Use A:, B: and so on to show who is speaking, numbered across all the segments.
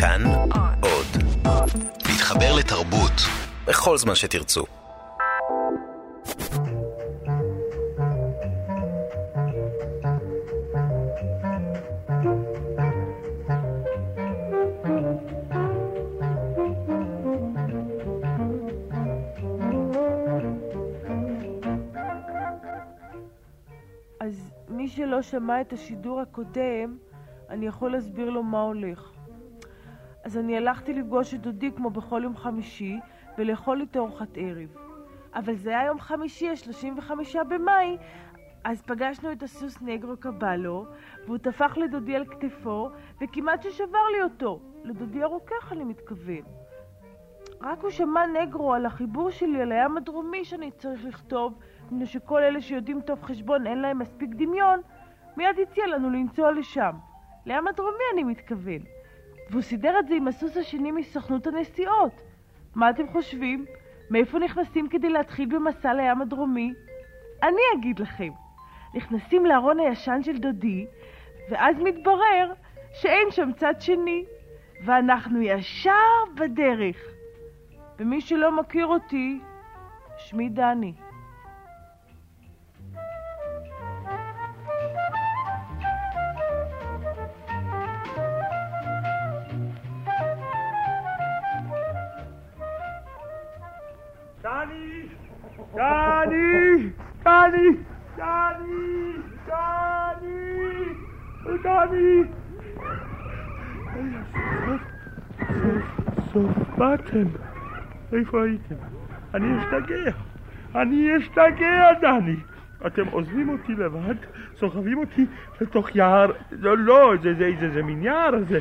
A: כאן עוד. להתחבר לתרבות בכל זמן שתרצו.
B: אז מי שלא שמע את השידור הקודם, אני יכול להסביר לו מה הולך. אז אני הלכתי לפגוש את דודי כמו בכל יום חמישי, ולאכול איתו ארוחת ערב. אבל זה היה יום חמישי, ה-35 במאי, אז פגשנו את הסוס נגרו קבלו, והוא טפח לדודי על כתפו, וכמעט ששבר לי אותו. לדודי הרוקח אני מתכוון. רק הוא שמע נגרו על החיבור שלי על הים הדרומי שאני צריך לכתוב, מפני שכל אלה שיודעים טוב חשבון אין להם מספיק דמיון, מיד הציע לנו לנסוע לשם. לים הדרומי אני מתכוון. והוא סידר את זה עם הסוס השני מסוכנות הנסיעות. מה אתם חושבים? מאיפה נכנסים כדי להתחיל במסע לים הדרומי? אני אגיד לכם. נכנסים לארון הישן של דודי, ואז מתברר שאין שם צד שני, ואנחנו ישר בדרך. ומי שלא מכיר אותי, שמי דני.
C: דני! דני! דני! דני! סוף סוף באתם. איפה הייתם? אני אשתגע. אני אשתגע, דני. אתם עוזבים אותי לבד, סוחבים אותי לתוך יער. לא, לא, זה, זה, זה, זה מין יער, זה...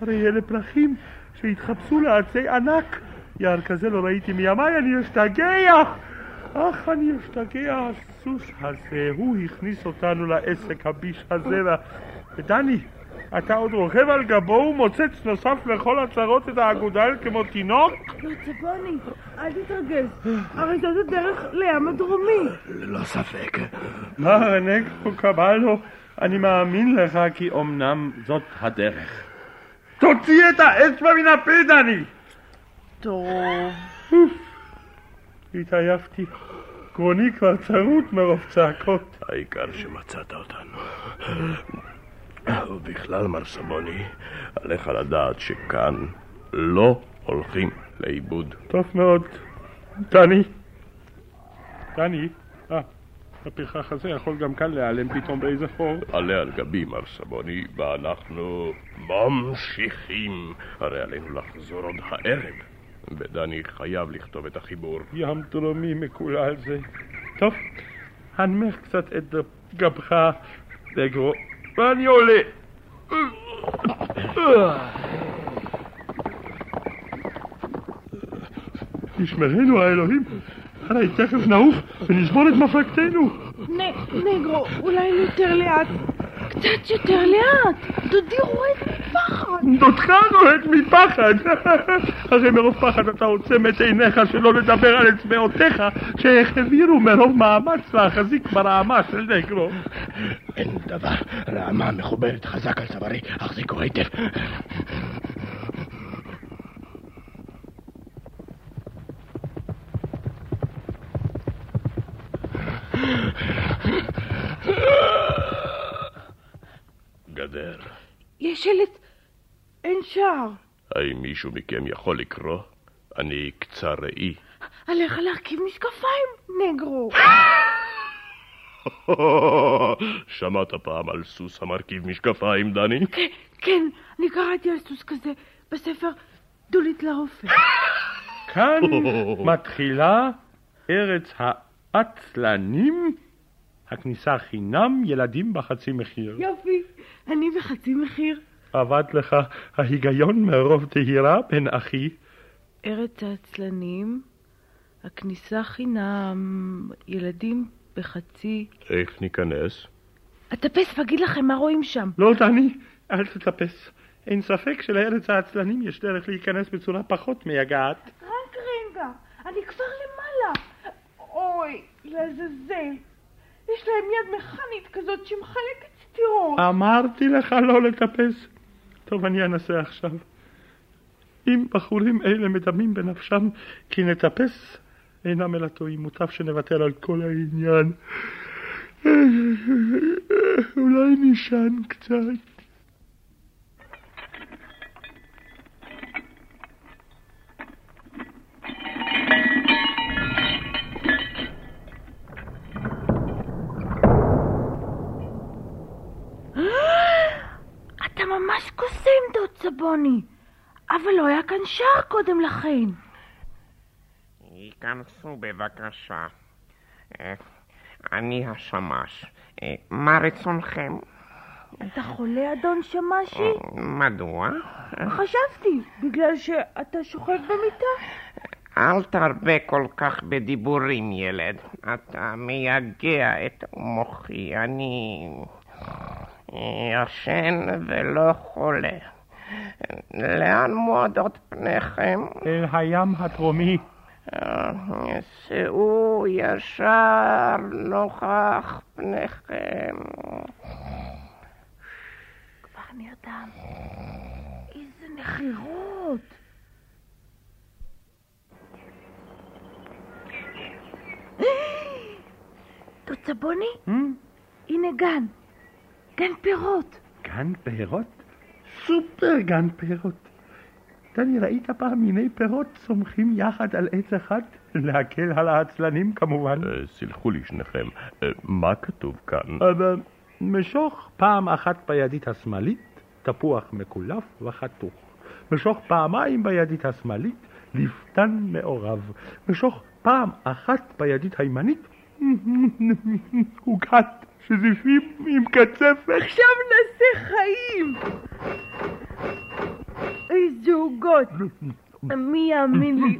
C: הרי אלה פרחים שהתחפשו לעצי ענק. יער כזה לא ראיתי מימיי, אני אשתגע! אך, אני אשתגע, הסוס הזה, הוא הכניס אותנו לעסק הביש הזה, ו... ודני, אתה עוד רוכב על גבו ומוצץ נוסף לכל הצרות את האגודל כמו תינוק?
B: לא, צבוני, אל תתרגז. הרי זאת הדרך לים הדרומי.
D: ללא ספק.
C: מר נגרו קבלו, אני מאמין לך כי אמנם זאת הדרך. תוציא את האצבע מן הפה, דני!
B: טוב.
C: התעייפתי. גרוני כבר צרוט מרוב צעקות.
D: העיקר שמצאת אותנו. ובכלל, מר סבוני, עליך לדעת שכאן לא הולכים לאיבוד.
C: טוב מאוד. דני. דני? אה, הפרחח הזה יכול גם כאן להיעלם פתאום באיזה חור.
D: עלה על גבי, מר סבוני, ואנחנו ממשיכים. הרי עלינו לחזור עוד הערב. ודני חייב לכתוב את החיבור.
C: ים דרומי מקולל זה. טוב, הנמך קצת את גבך, נגרו, ואני עולה. ישמרנו האלוהים, הרי תכף נעוף ונשבור את מפלגתנו.
B: נגרו, אולי יותר לאט. קצת יותר לאט. דודי רועד
C: דודך רועד מפחד. הרי מרוב פחד אתה עוצם את עיניך שלא לדבר על אצבעותיך שהחבירו מרוב מאמץ להחזיק ברעמה של נגרו.
D: אין דבר, רעמה מחוברת חזק על צווארי, החזיקו היטב. גדר,
B: יש שלט. אין שער.
D: האם מישהו מכם יכול לקרוא? אני קצר ראי.
B: עליך להרכיב משקפיים, נגרו.
D: שמעת פעם על סוס המרכיב משקפיים, דני?
B: כן, כן, אני קראתי על סוס כזה בספר דולית לאופן.
C: כאן מתחילה ארץ העצלנים, הכניסה חינם, ילדים בחצי מחיר.
B: יופי, אני בחצי מחיר.
C: עבד לך ההיגיון מרוב תהירה, בן אחי.
B: ארץ העצלנים, הכניסה חינם, ילדים בחצי...
D: איך ניכנס?
B: אטפס ואגיד לכם מה רואים שם.
C: לא, דני, אל תטפס. אין ספק שלארץ העצלנים יש דרך להיכנס בצורה פחות מייגעת.
B: רק רגע, אני כבר למעלה. אוי, לעזאזל. יש להם יד מכנית כזאת שמחלקת סטירות.
C: אמרתי לך לא לטפס. טוב, אני אנסה עכשיו. אם בחורים אלה מדמים בנפשם כי נטפס, אינם אלא טועים. מוטב שנוותר על כל העניין. אולי נשען קצת.
B: דוד סבוני. אבל לא היה כאן שער קודם לכן.
E: היכנסו בבקשה. אה, אני השמש. אה, מה רצונכם?
B: אתה חולה, אדון שמשי?
E: אה, מדוע?
B: חשבתי, בגלל שאתה שוכב במיטה.
E: אל תרבה כל כך בדיבורים, ילד. אתה מייגע את מוחי. אני ישן ולא חולה. לאן מועדות פניכם?
C: אל הים הדרומי.
E: שאו ישר נוכח פניכם.
B: כבר נרדם. איזה נחירות. תוצבוני?
C: Hmm?
B: הנה גן. גן פירות.
C: גן פירות? סופר גן פירות. דני, ראית פעם מיני פירות צומחים יחד על עץ אחד? להקל על העצלנים כמובן.
D: אה, סלחו לי שניכם, אה, מה כתוב כאן?
C: משוך פעם אחת בידית השמאלית, תפוח מקולף וחתוך. משוך פעמיים בידית השמאלית, ליפתן מעורב. משוך פעם אחת בידית הימנית, עוגת שזיפים עם קצפת.
B: עכשיו נעשה חיים! עוגות! מי יאמין לי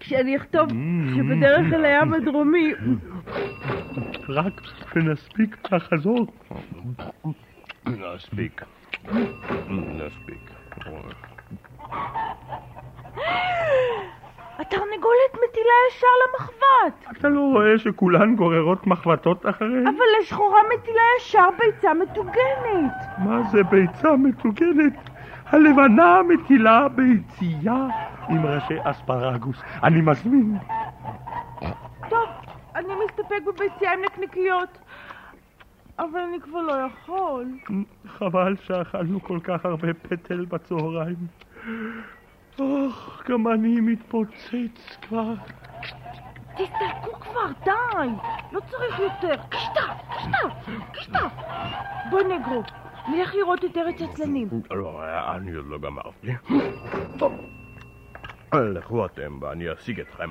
B: כשאני אכתוב שבדרך אל הים הדרומי
C: רק שנספיק לחזור.
D: נספיק. נספיק.
B: התרנגולת מטילה ישר למחבת
C: אתה לא רואה שכולן גוררות מחבטות אחריהן?
B: אבל השחורה מטילה ישר ביצה מטוגנת
C: מה זה ביצה מטוגנת? הלבנה מטילה ביצייה עם ראשי אספרגוס. אני מזמין.
B: טוב, אני מסתפק בביצה עם נקניקיות אבל אני כבר לא יכול
C: חבל שאכלנו כל כך הרבה פטל בצהריים. אוח, גם אני מתפוצץ כבר.
B: תסתלקו כבר, די! לא צריך יותר. קשטה, קשטה, קשטה. בוא נגרו, נלך לראות את ארץ עצלנים.
D: לא, אני עוד לא גמרתי. טוב. לכו אתם ואני אשיג אתכם.